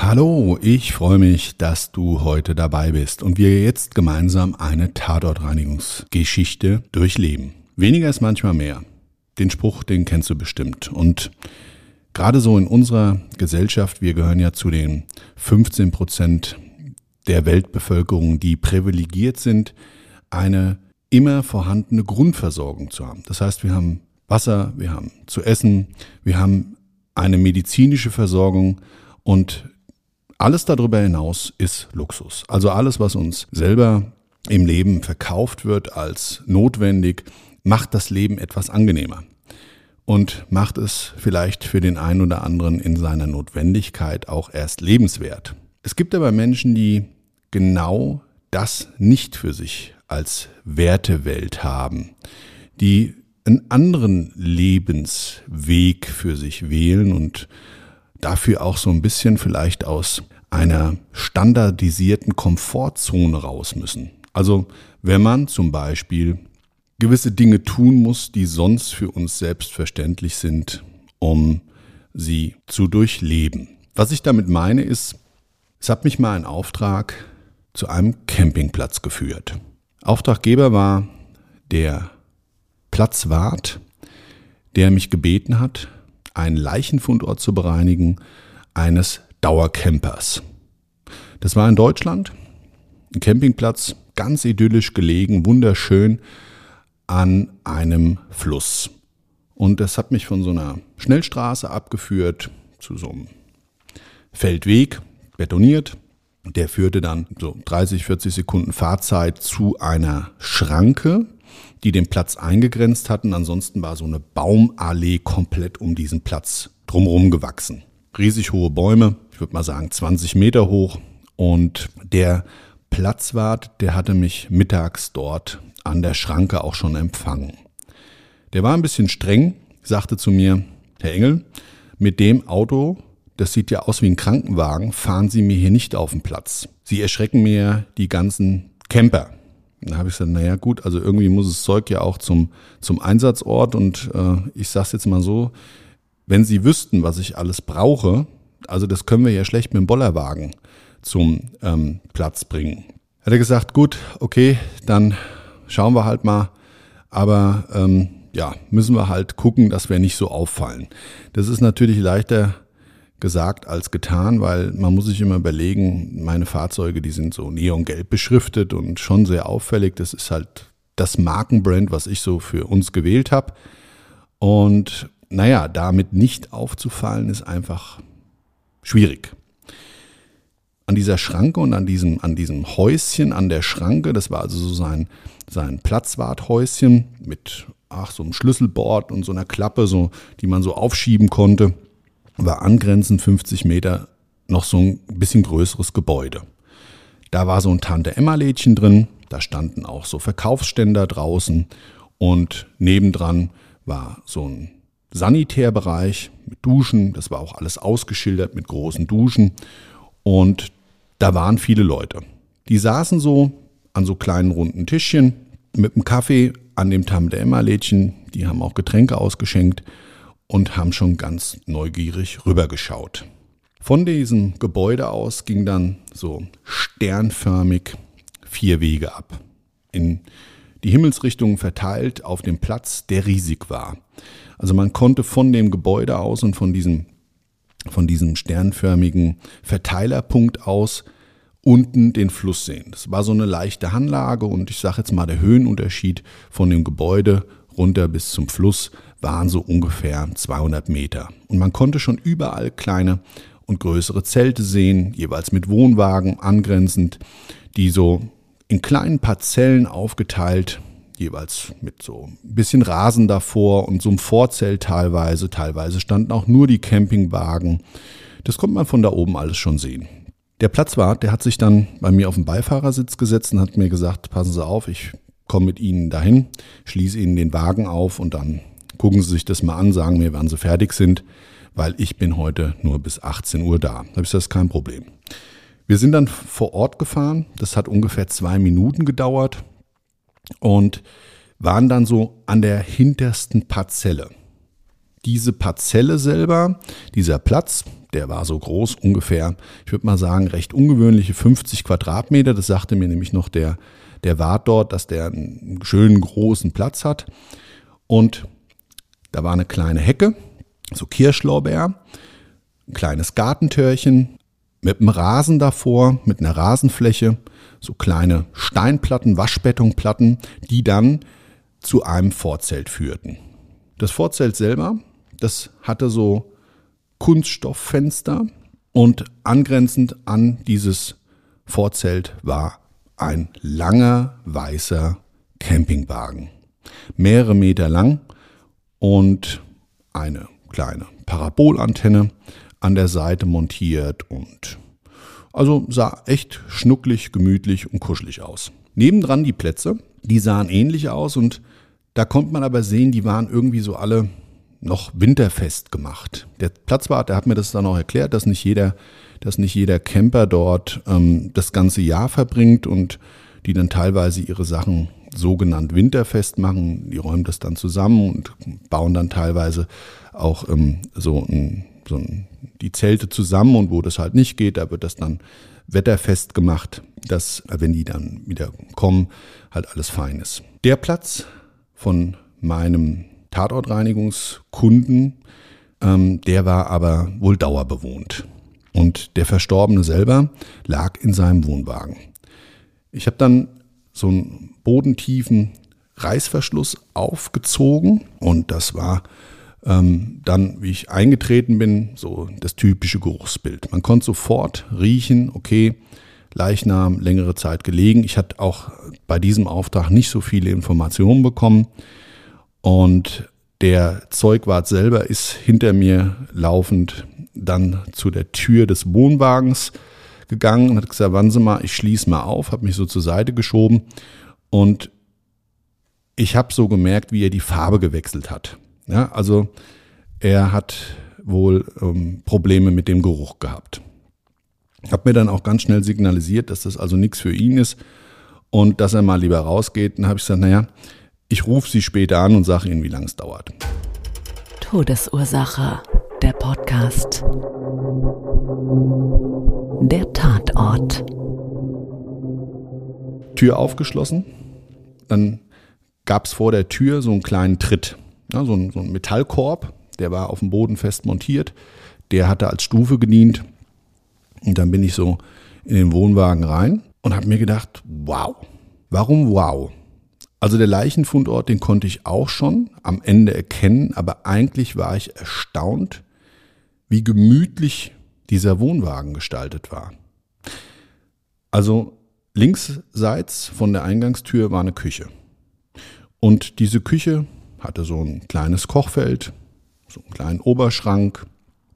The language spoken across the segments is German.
Hallo, ich freue mich, dass du heute dabei bist und wir jetzt gemeinsam eine Tatortreinigungsgeschichte durchleben. Weniger ist manchmal mehr. Den Spruch, den kennst du bestimmt. Und gerade so in unserer Gesellschaft, wir gehören ja zu den 15 Prozent der Weltbevölkerung, die privilegiert sind, eine immer vorhandene Grundversorgung zu haben. Das heißt, wir haben Wasser, wir haben zu essen, wir haben eine medizinische Versorgung und alles darüber hinaus ist Luxus. Also alles, was uns selber im Leben verkauft wird als notwendig, macht das Leben etwas angenehmer und macht es vielleicht für den einen oder anderen in seiner Notwendigkeit auch erst lebenswert. Es gibt aber Menschen, die genau das nicht für sich als Wertewelt haben, die einen anderen Lebensweg für sich wählen und dafür auch so ein bisschen vielleicht aus einer standardisierten Komfortzone raus müssen. Also wenn man zum Beispiel gewisse Dinge tun muss, die sonst für uns selbstverständlich sind, um sie zu durchleben. Was ich damit meine ist, es hat mich mal ein Auftrag zu einem Campingplatz geführt. Auftraggeber war der Platzwart, der mich gebeten hat, einen Leichenfundort zu bereinigen eines Dauercampers. Das war in Deutschland, ein Campingplatz, ganz idyllisch gelegen, wunderschön an einem Fluss. Und das hat mich von so einer Schnellstraße abgeführt zu so einem Feldweg, betoniert. Der führte dann so 30, 40 Sekunden Fahrzeit zu einer Schranke, die den Platz eingegrenzt hatten. Ansonsten war so eine Baumallee komplett um diesen Platz drumherum gewachsen. Riesig hohe Bäume, ich würde mal sagen 20 Meter hoch. Und der Platzwart, der hatte mich mittags dort an der Schranke auch schon empfangen. Der war ein bisschen streng, sagte zu mir, Herr Engel, mit dem Auto, das sieht ja aus wie ein Krankenwagen, fahren Sie mir hier nicht auf den Platz. Sie erschrecken mir die ganzen Camper. Da habe ich gesagt, naja gut, also irgendwie muss das Zeug ja auch zum, zum Einsatzort und äh, ich sage es jetzt mal so, wenn Sie wüssten, was ich alles brauche, also das können wir ja schlecht mit dem Bollerwagen zum ähm, Platz bringen. Hat er gesagt, gut, okay, dann schauen wir halt mal, aber ähm, ja, müssen wir halt gucken, dass wir nicht so auffallen. Das ist natürlich leichter gesagt als getan, weil man muss sich immer überlegen, meine Fahrzeuge, die sind so neongelb beschriftet und schon sehr auffällig. Das ist halt das Markenbrand, was ich so für uns gewählt habe. Und naja, damit nicht aufzufallen, ist einfach schwierig. An dieser Schranke und an diesem, an diesem Häuschen an der Schranke, das war also so sein, sein Platzwarthäuschen mit ach, so einem Schlüsselbord und so einer Klappe, so, die man so aufschieben konnte war angrenzend 50 Meter noch so ein bisschen größeres Gebäude. Da war so ein Tante-Emma-Lädchen drin, da standen auch so Verkaufsständer draußen und nebendran war so ein Sanitärbereich mit Duschen, das war auch alles ausgeschildert mit großen Duschen und da waren viele Leute. Die saßen so an so kleinen runden Tischchen mit einem Kaffee an dem Tante-Emma-Lädchen, die haben auch Getränke ausgeschenkt und haben schon ganz neugierig rübergeschaut. Von diesem Gebäude aus ging dann so sternförmig vier Wege ab. In die Himmelsrichtungen verteilt auf dem Platz, der riesig war. Also man konnte von dem Gebäude aus und von diesem, von diesem sternförmigen Verteilerpunkt aus unten den Fluss sehen. Das war so eine leichte Hanglage und ich sage jetzt mal, der Höhenunterschied von dem Gebäude runter bis zum Fluss waren so ungefähr 200 Meter. Und man konnte schon überall kleine und größere Zelte sehen, jeweils mit Wohnwagen angrenzend, die so in kleinen Parzellen aufgeteilt, jeweils mit so ein bisschen Rasen davor und so einem Vorzelt teilweise. Teilweise standen auch nur die Campingwagen. Das konnte man von da oben alles schon sehen. Der Platzwart, der hat sich dann bei mir auf den Beifahrersitz gesetzt und hat mir gesagt, passen Sie auf, ich komme mit Ihnen dahin, schließe Ihnen den Wagen auf und dann gucken Sie sich das mal an, sagen mir, wann Sie fertig sind, weil ich bin heute nur bis 18 Uhr da. Da ich das kein Problem. Wir sind dann vor Ort gefahren. Das hat ungefähr zwei Minuten gedauert und waren dann so an der hintersten Parzelle. Diese Parzelle selber, dieser Platz, der war so groß, ungefähr, ich würde mal sagen, recht ungewöhnliche 50 Quadratmeter. Das sagte mir nämlich noch der, der Wart dort, dass der einen schönen großen Platz hat. Und da war eine kleine Hecke, so Kirschlorbeer, ein kleines Gartentörchen, mit einem Rasen davor, mit einer Rasenfläche, so kleine Steinplatten, Waschbetonplatten, die dann zu einem Vorzelt führten. Das Vorzelt selber, das hatte so Kunststofffenster und angrenzend an dieses Vorzelt war ein langer weißer Campingwagen. Mehrere Meter lang und eine kleine Parabolantenne an der Seite montiert und also sah echt schnucklig, gemütlich und kuschelig aus. Nebendran die Plätze, die sahen ähnlich aus und da konnte man aber sehen, die waren irgendwie so alle noch winterfest gemacht. Der Platzwart, der hat mir das dann auch erklärt, dass nicht jeder, dass nicht jeder Camper dort ähm, das ganze Jahr verbringt und die dann teilweise ihre Sachen sogenannt winterfest machen. Die räumen das dann zusammen und bauen dann teilweise auch ähm, so ein so die Zelte zusammen und wo das halt nicht geht, da wird das dann wetterfest gemacht, dass, wenn die dann wieder kommen, halt alles fein ist. Der Platz von meinem Tatortreinigungskunden, ähm, der war aber wohl dauerbewohnt. Und der Verstorbene selber lag in seinem Wohnwagen. Ich habe dann so einen bodentiefen Reißverschluss aufgezogen und das war ähm, dann, wie ich eingetreten bin, so das typische Geruchsbild. Man konnte sofort riechen, okay, Leichnam längere Zeit gelegen. Ich hatte auch bei diesem Auftrag nicht so viele Informationen bekommen. Und der Zeugwart selber ist hinter mir laufend dann zu der Tür des Wohnwagens gegangen und hat gesagt, wann Sie mal, ich schließe mal auf, habe mich so zur Seite geschoben und ich habe so gemerkt, wie er die Farbe gewechselt hat. Ja, also er hat wohl ähm, Probleme mit dem Geruch gehabt. Ich habe mir dann auch ganz schnell signalisiert, dass das also nichts für ihn ist und dass er mal lieber rausgeht. Dann habe ich gesagt, naja, ich rufe Sie später an und sage Ihnen, wie lange es dauert. Todesursache, der Podcast. Der Tatort. Tür aufgeschlossen. Dann gab es vor der Tür so einen kleinen Tritt. Ja, so, ein, so ein Metallkorb, der war auf dem Boden fest montiert. Der hatte als Stufe gedient. Und dann bin ich so in den Wohnwagen rein und habe mir gedacht, wow. Warum wow? Also der Leichenfundort, den konnte ich auch schon am Ende erkennen, aber eigentlich war ich erstaunt, wie gemütlich dieser Wohnwagen gestaltet war. Also linksseits von der Eingangstür war eine Küche. Und diese Küche hatte so ein kleines Kochfeld, so einen kleinen Oberschrank.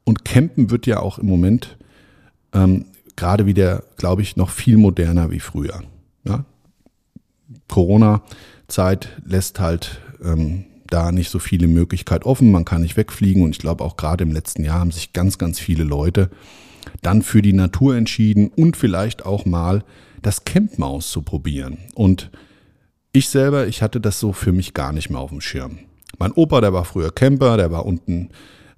Und Campen wird ja auch im Moment ähm, gerade wieder, glaube ich, noch viel moderner wie früher. Ja? Corona-Zeit lässt halt ähm, da nicht so viele Möglichkeiten offen. Man kann nicht wegfliegen und ich glaube auch gerade im letzten Jahr haben sich ganz, ganz viele Leute dann für die Natur entschieden und vielleicht auch mal das Campen auszuprobieren. Und ich selber, ich hatte das so für mich gar nicht mehr auf dem Schirm. Mein Opa, der war früher Camper, der war unten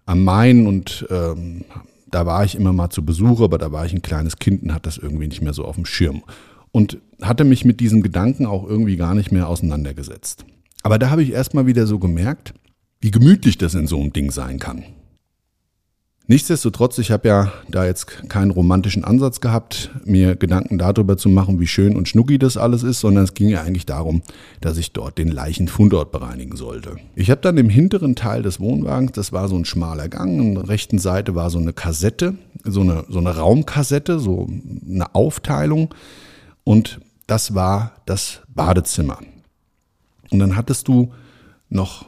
am Main und ähm, da war ich immer mal zu Besuch, aber da war ich ein kleines Kind und hatte das irgendwie nicht mehr so auf dem Schirm. Und hatte mich mit diesem Gedanken auch irgendwie gar nicht mehr auseinandergesetzt. Aber da habe ich erstmal wieder so gemerkt, wie gemütlich das in so einem Ding sein kann. Nichtsdestotrotz, ich habe ja da jetzt keinen romantischen Ansatz gehabt, mir Gedanken darüber zu machen, wie schön und schnucki das alles ist, sondern es ging ja eigentlich darum, dass ich dort den Leichenfundort bereinigen sollte. Ich habe dann im hinteren Teil des Wohnwagens, das war so ein schmaler Gang, an der rechten Seite war so eine Kassette, so eine, so eine Raumkassette, so eine Aufteilung und das war das Badezimmer. Und dann hattest du noch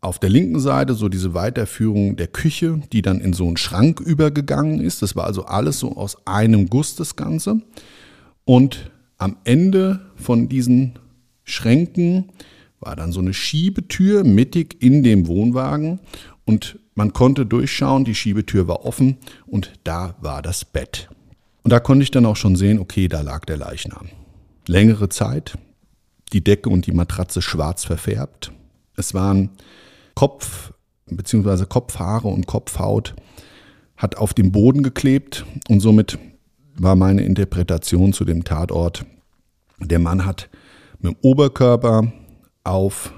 auf der linken Seite so diese Weiterführung der Küche, die dann in so einen Schrank übergegangen ist. Das war also alles so aus einem Guss das Ganze. Und am Ende von diesen Schränken war dann so eine Schiebetür mittig in dem Wohnwagen und man konnte durchschauen, die Schiebetür war offen und da war das Bett. Und da konnte ich dann auch schon sehen, okay, da lag der Leichnam. Längere Zeit, die Decke und die Matratze schwarz verfärbt. Es waren Kopf bzw. Kopfhaare und Kopfhaut hat auf dem Boden geklebt und somit war meine Interpretation zu dem Tatort, der Mann hat mit dem Oberkörper auf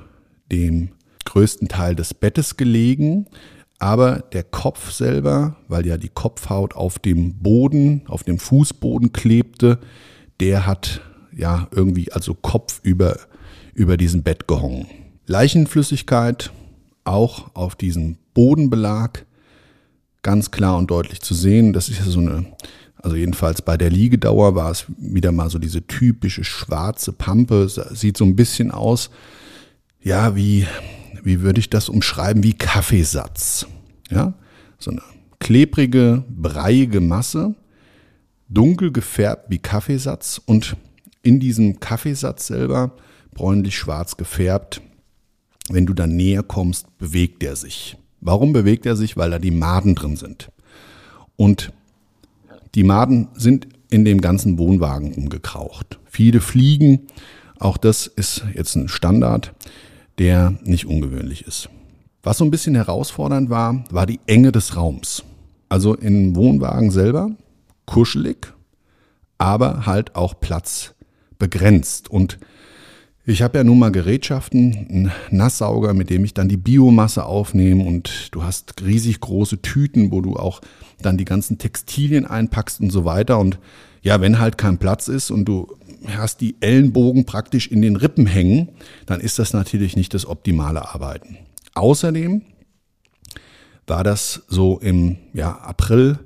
dem größten Teil des Bettes gelegen, aber der Kopf selber, weil ja die Kopfhaut auf dem Boden, auf dem Fußboden klebte, der hat ja irgendwie also Kopf über, über diesem Bett gehongen. Leichenflüssigkeit auch auf diesem Bodenbelag ganz klar und deutlich zu sehen. Das ist ja so eine, also jedenfalls bei der Liegedauer war es wieder mal so diese typische schwarze Pampe. Sieht so ein bisschen aus, ja, wie, wie würde ich das umschreiben, wie Kaffeesatz. Ja, so eine klebrige, breiige Masse, dunkel gefärbt wie Kaffeesatz und in diesem Kaffeesatz selber bräunlich-schwarz gefärbt wenn du dann näher kommst, bewegt er sich. Warum bewegt er sich? Weil da die Maden drin sind. Und die Maden sind in dem ganzen Wohnwagen umgekraucht. Viele fliegen. Auch das ist jetzt ein Standard, der nicht ungewöhnlich ist. Was so ein bisschen herausfordernd war, war die Enge des Raums. Also im Wohnwagen selber kuschelig, aber halt auch Platz begrenzt. Und ich habe ja nun mal Gerätschaften, einen Nasssauger, mit dem ich dann die Biomasse aufnehme und du hast riesig große Tüten, wo du auch dann die ganzen Textilien einpackst und so weiter. Und ja, wenn halt kein Platz ist und du hast die Ellenbogen praktisch in den Rippen hängen, dann ist das natürlich nicht das optimale Arbeiten. Außerdem war das so im ja, April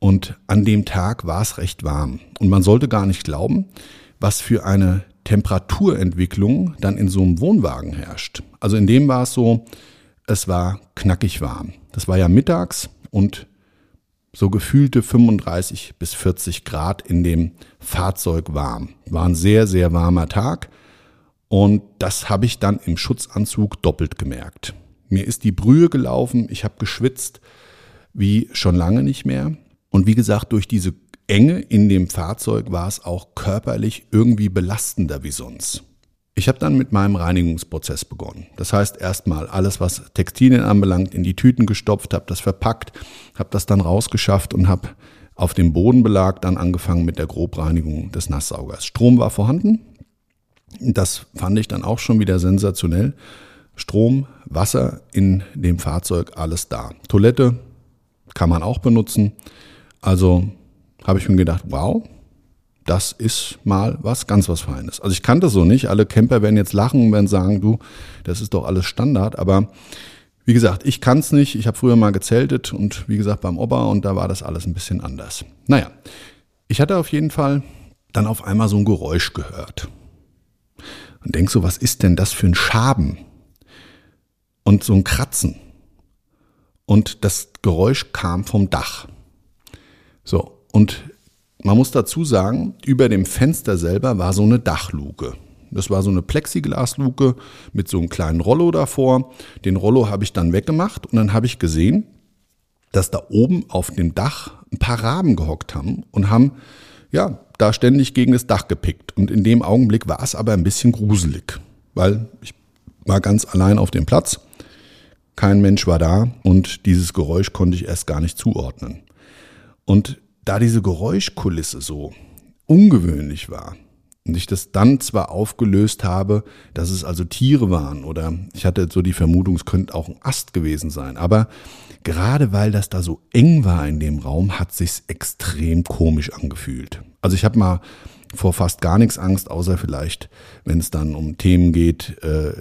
und an dem Tag war es recht warm. Und man sollte gar nicht glauben, was für eine Temperaturentwicklung dann in so einem Wohnwagen herrscht. Also in dem war es so, es war knackig warm. Das war ja mittags und so gefühlte 35 bis 40 Grad in dem Fahrzeug warm. War ein sehr, sehr warmer Tag und das habe ich dann im Schutzanzug doppelt gemerkt. Mir ist die Brühe gelaufen, ich habe geschwitzt wie schon lange nicht mehr. Und wie gesagt, durch diese Enge in dem Fahrzeug war es auch körperlich irgendwie belastender wie sonst. Ich habe dann mit meinem Reinigungsprozess begonnen. Das heißt erstmal alles, was Textilien anbelangt, in die Tüten gestopft, habe das verpackt, habe das dann rausgeschafft und habe auf dem Bodenbelag dann angefangen mit der Grobreinigung des Nasssaugers. Strom war vorhanden. Das fand ich dann auch schon wieder sensationell. Strom, Wasser in dem Fahrzeug, alles da. Toilette kann man auch benutzen. Also habe ich mir gedacht, wow, das ist mal was ganz was Feines. Also ich kannte so nicht. Alle Camper werden jetzt lachen und werden sagen, du, das ist doch alles Standard. Aber wie gesagt, ich kann es nicht. Ich habe früher mal gezeltet und wie gesagt beim Opa und da war das alles ein bisschen anders. Naja, ich hatte auf jeden Fall dann auf einmal so ein Geräusch gehört. Und denk so, was ist denn das für ein Schaben? Und so ein Kratzen. Und das Geräusch kam vom Dach. So, und man muss dazu sagen, über dem Fenster selber war so eine Dachluke. Das war so eine Plexiglasluke mit so einem kleinen Rollo davor. Den Rollo habe ich dann weggemacht und dann habe ich gesehen, dass da oben auf dem Dach ein paar Raben gehockt haben und haben ja da ständig gegen das Dach gepickt. Und in dem Augenblick war es aber ein bisschen gruselig, weil ich war ganz allein auf dem Platz. Kein Mensch war da und dieses Geräusch konnte ich erst gar nicht zuordnen. Und da diese Geräuschkulisse so ungewöhnlich war und ich das dann zwar aufgelöst habe, dass es also Tiere waren oder ich hatte so die Vermutung, es könnte auch ein Ast gewesen sein, aber gerade weil das da so eng war in dem Raum, hat sich's extrem komisch angefühlt. Also ich habe mal vor fast gar nichts Angst, außer vielleicht, wenn es dann um Themen geht, äh,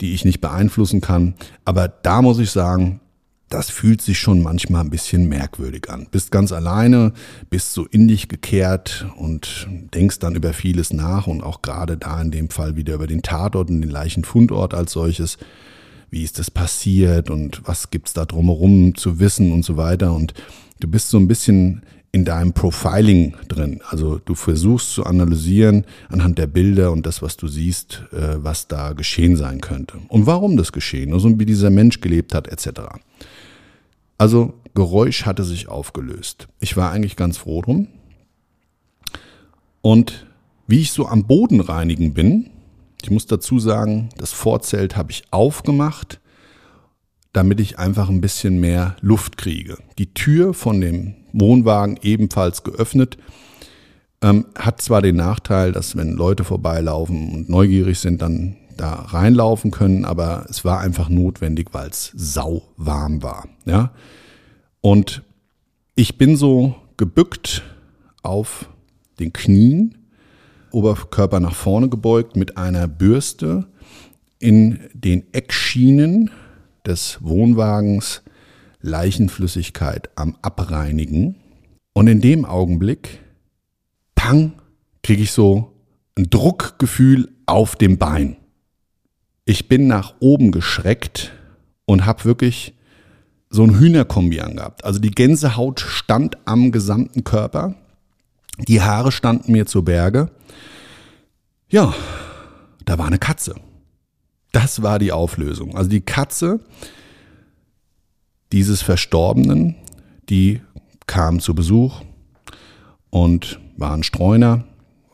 die ich nicht beeinflussen kann. Aber da muss ich sagen, das fühlt sich schon manchmal ein bisschen merkwürdig an. Bist ganz alleine, bist so in dich gekehrt und denkst dann über vieles nach und auch gerade da in dem Fall wieder über den Tatort und den Leichenfundort als solches. Wie ist das passiert und was gibt's da drumherum zu wissen und so weiter. Und du bist so ein bisschen in deinem Profiling drin. Also du versuchst zu analysieren anhand der Bilder und das, was du siehst, äh, was da geschehen sein könnte. Und warum das geschehen ist und wie dieser Mensch gelebt hat, etc. Also Geräusch hatte sich aufgelöst. Ich war eigentlich ganz froh drum. Und wie ich so am Boden reinigen bin, ich muss dazu sagen, das Vorzelt habe ich aufgemacht, damit ich einfach ein bisschen mehr Luft kriege. Die Tür von dem Wohnwagen ebenfalls geöffnet. Ähm, hat zwar den Nachteil, dass wenn Leute vorbeilaufen und neugierig sind, dann da reinlaufen können, aber es war einfach notwendig, weil es sau warm war. Ja? Und ich bin so gebückt auf den Knien, Oberkörper nach vorne gebeugt mit einer Bürste in den Eckschienen des Wohnwagens Leichenflüssigkeit am Abreinigen. Und in dem Augenblick, pang, kriege ich so ein Druckgefühl auf dem Bein. Ich bin nach oben geschreckt und habe wirklich so ein Hühnerkombi angehabt. Also die Gänsehaut stand am gesamten Körper. Die Haare standen mir zu Berge. Ja, da war eine Katze. Das war die Auflösung. Also die Katze dieses Verstorbenen, die kam zu Besuch und war ein Streuner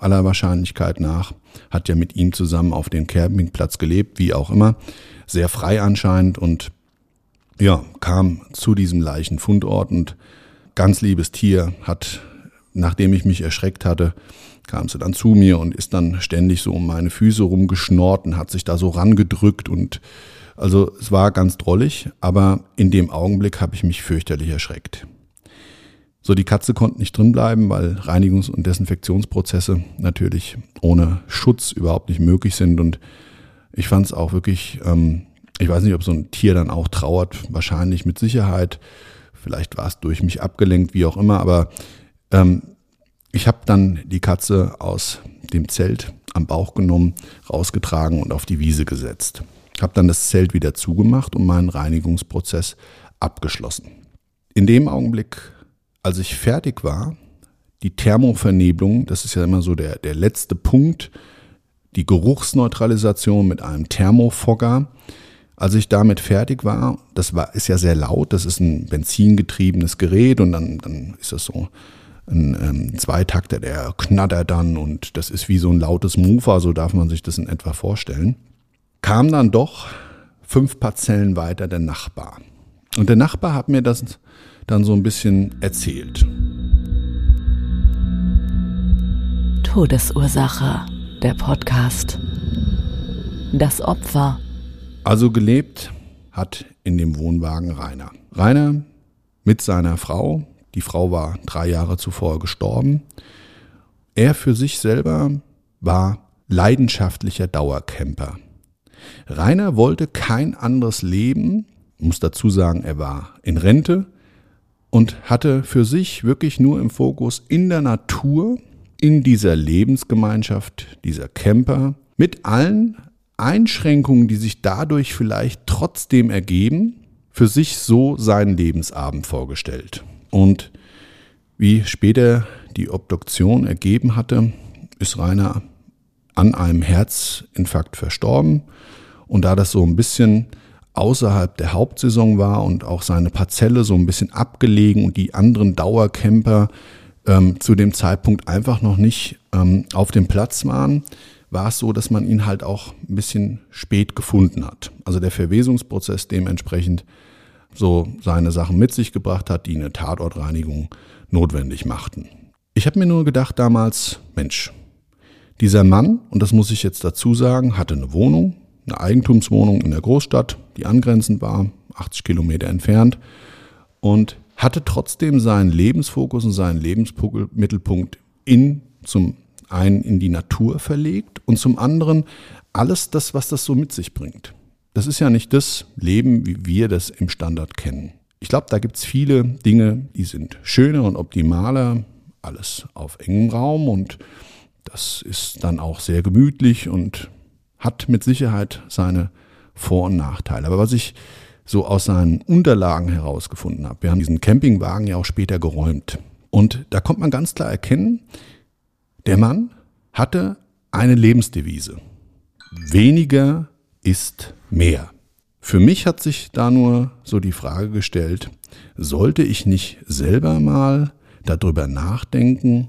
aller Wahrscheinlichkeit nach, hat ja mit ihm zusammen auf dem Campingplatz gelebt, wie auch immer, sehr frei anscheinend und ja, kam zu diesem Leichenfundort und ganz liebes Tier hat, nachdem ich mich erschreckt hatte, kam sie dann zu mir und ist dann ständig so um meine Füße rumgeschnort und hat sich da so rangedrückt und also es war ganz drollig, aber in dem Augenblick habe ich mich fürchterlich erschreckt. So, die Katze konnte nicht drin bleiben, weil Reinigungs- und Desinfektionsprozesse natürlich ohne Schutz überhaupt nicht möglich sind. Und ich fand es auch wirklich, ähm, ich weiß nicht, ob so ein Tier dann auch trauert, wahrscheinlich mit Sicherheit. Vielleicht war es durch mich abgelenkt, wie auch immer, aber ähm, ich habe dann die Katze aus dem Zelt am Bauch genommen, rausgetragen und auf die Wiese gesetzt. Habe dann das Zelt wieder zugemacht und meinen Reinigungsprozess abgeschlossen. In dem Augenblick, als ich fertig war, die Thermovernebelung, das ist ja immer so der, der letzte Punkt, die Geruchsneutralisation mit einem Thermofogger. Als ich damit fertig war, das war, ist ja sehr laut, das ist ein benzingetriebenes Gerät und dann, dann ist das so ein ähm, Zweitakter, der knattert dann und das ist wie so ein lautes Mofa, so darf man sich das in etwa vorstellen kam dann doch fünf Parzellen weiter der Nachbar. Und der Nachbar hat mir das dann so ein bisschen erzählt. Todesursache, der Podcast. Das Opfer. Also gelebt hat in dem Wohnwagen Rainer. Rainer mit seiner Frau. Die Frau war drei Jahre zuvor gestorben. Er für sich selber war leidenschaftlicher Dauercamper. Rainer wollte kein anderes Leben, muss dazu sagen, er war in Rente und hatte für sich wirklich nur im Fokus in der Natur, in dieser Lebensgemeinschaft, dieser Camper, mit allen Einschränkungen, die sich dadurch vielleicht trotzdem ergeben, für sich so seinen Lebensabend vorgestellt. Und wie später die Obduktion ergeben hatte, ist Rainer an einem Herzinfarkt verstorben. Und da das so ein bisschen außerhalb der Hauptsaison war und auch seine Parzelle so ein bisschen abgelegen und die anderen Dauercamper ähm, zu dem Zeitpunkt einfach noch nicht ähm, auf dem Platz waren, war es so, dass man ihn halt auch ein bisschen spät gefunden hat. Also der Verwesungsprozess dementsprechend so seine Sachen mit sich gebracht hat, die eine Tatortreinigung notwendig machten. Ich habe mir nur gedacht damals, Mensch, dieser Mann, und das muss ich jetzt dazu sagen, hatte eine Wohnung, eine Eigentumswohnung in der Großstadt, die angrenzend war, 80 Kilometer entfernt, und hatte trotzdem seinen Lebensfokus und seinen Lebensmittelpunkt in zum einen in die Natur verlegt und zum anderen alles das, was das so mit sich bringt. Das ist ja nicht das Leben, wie wir das im Standard kennen. Ich glaube, da gibt es viele Dinge, die sind schöner und optimaler, alles auf engem Raum und das ist dann auch sehr gemütlich und hat mit Sicherheit seine Vor- und Nachteile. Aber was ich so aus seinen Unterlagen herausgefunden habe, wir haben diesen Campingwagen ja auch später geräumt. Und da kommt man ganz klar erkennen, der Mann hatte eine Lebensdevise. Weniger ist mehr. Für mich hat sich da nur so die Frage gestellt, sollte ich nicht selber mal darüber nachdenken,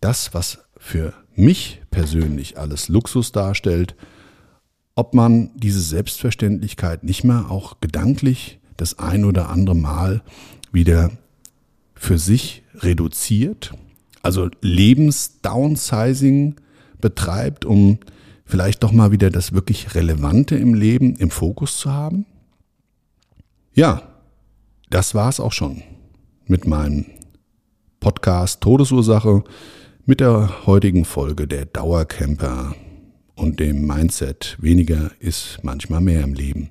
das, was für mich persönlich alles Luxus darstellt, ob man diese Selbstverständlichkeit nicht mehr auch gedanklich das ein oder andere Mal wieder für sich reduziert, also Lebensdownsizing betreibt, um vielleicht doch mal wieder das wirklich Relevante im Leben im Fokus zu haben? Ja, das war es auch schon mit meinem Podcast Todesursache mit der heutigen Folge der Dauercamper und dem Mindset, weniger ist manchmal mehr im Leben.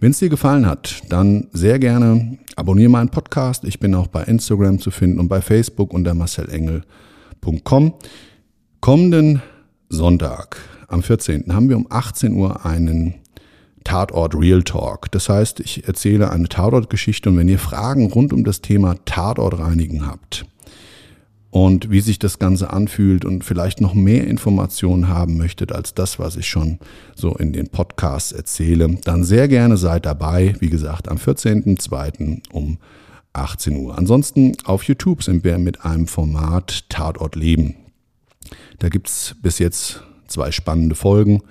Wenn es dir gefallen hat, dann sehr gerne abonniere meinen Podcast. Ich bin auch bei Instagram zu finden und bei Facebook unter marcelengel.com. Kommenden Sonntag, am 14. haben wir um 18 Uhr einen Tatort Real Talk. Das heißt, ich erzähle eine Tatortgeschichte und wenn ihr Fragen rund um das Thema Tatort reinigen habt, und wie sich das Ganze anfühlt und vielleicht noch mehr Informationen haben möchtet als das, was ich schon so in den Podcasts erzähle, dann sehr gerne seid dabei. Wie gesagt, am 14.02. um 18 Uhr. Ansonsten auf YouTube sind wir mit einem Format Tatort Leben. Da gibt's bis jetzt zwei spannende Folgen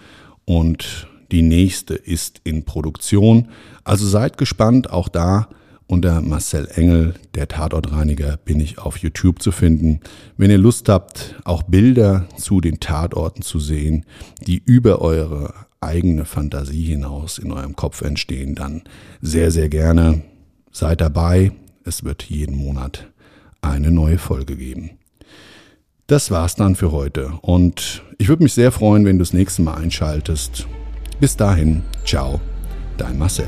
und die nächste ist in Produktion. Also seid gespannt, auch da unter Marcel Engel, der Tatortreiniger, bin ich auf YouTube zu finden. Wenn ihr Lust habt, auch Bilder zu den Tatorten zu sehen, die über eure eigene Fantasie hinaus in eurem Kopf entstehen, dann sehr, sehr gerne seid dabei. Es wird jeden Monat eine neue Folge geben. Das war's dann für heute und ich würde mich sehr freuen, wenn du das nächste Mal einschaltest. Bis dahin, ciao, dein Marcel.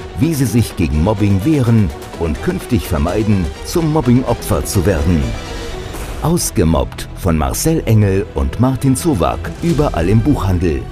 wie Sie sich gegen Mobbing wehren und künftig vermeiden, zum Mobbing-Opfer zu werden. Ausgemobbt von Marcel Engel und Martin Zowak, überall im Buchhandel.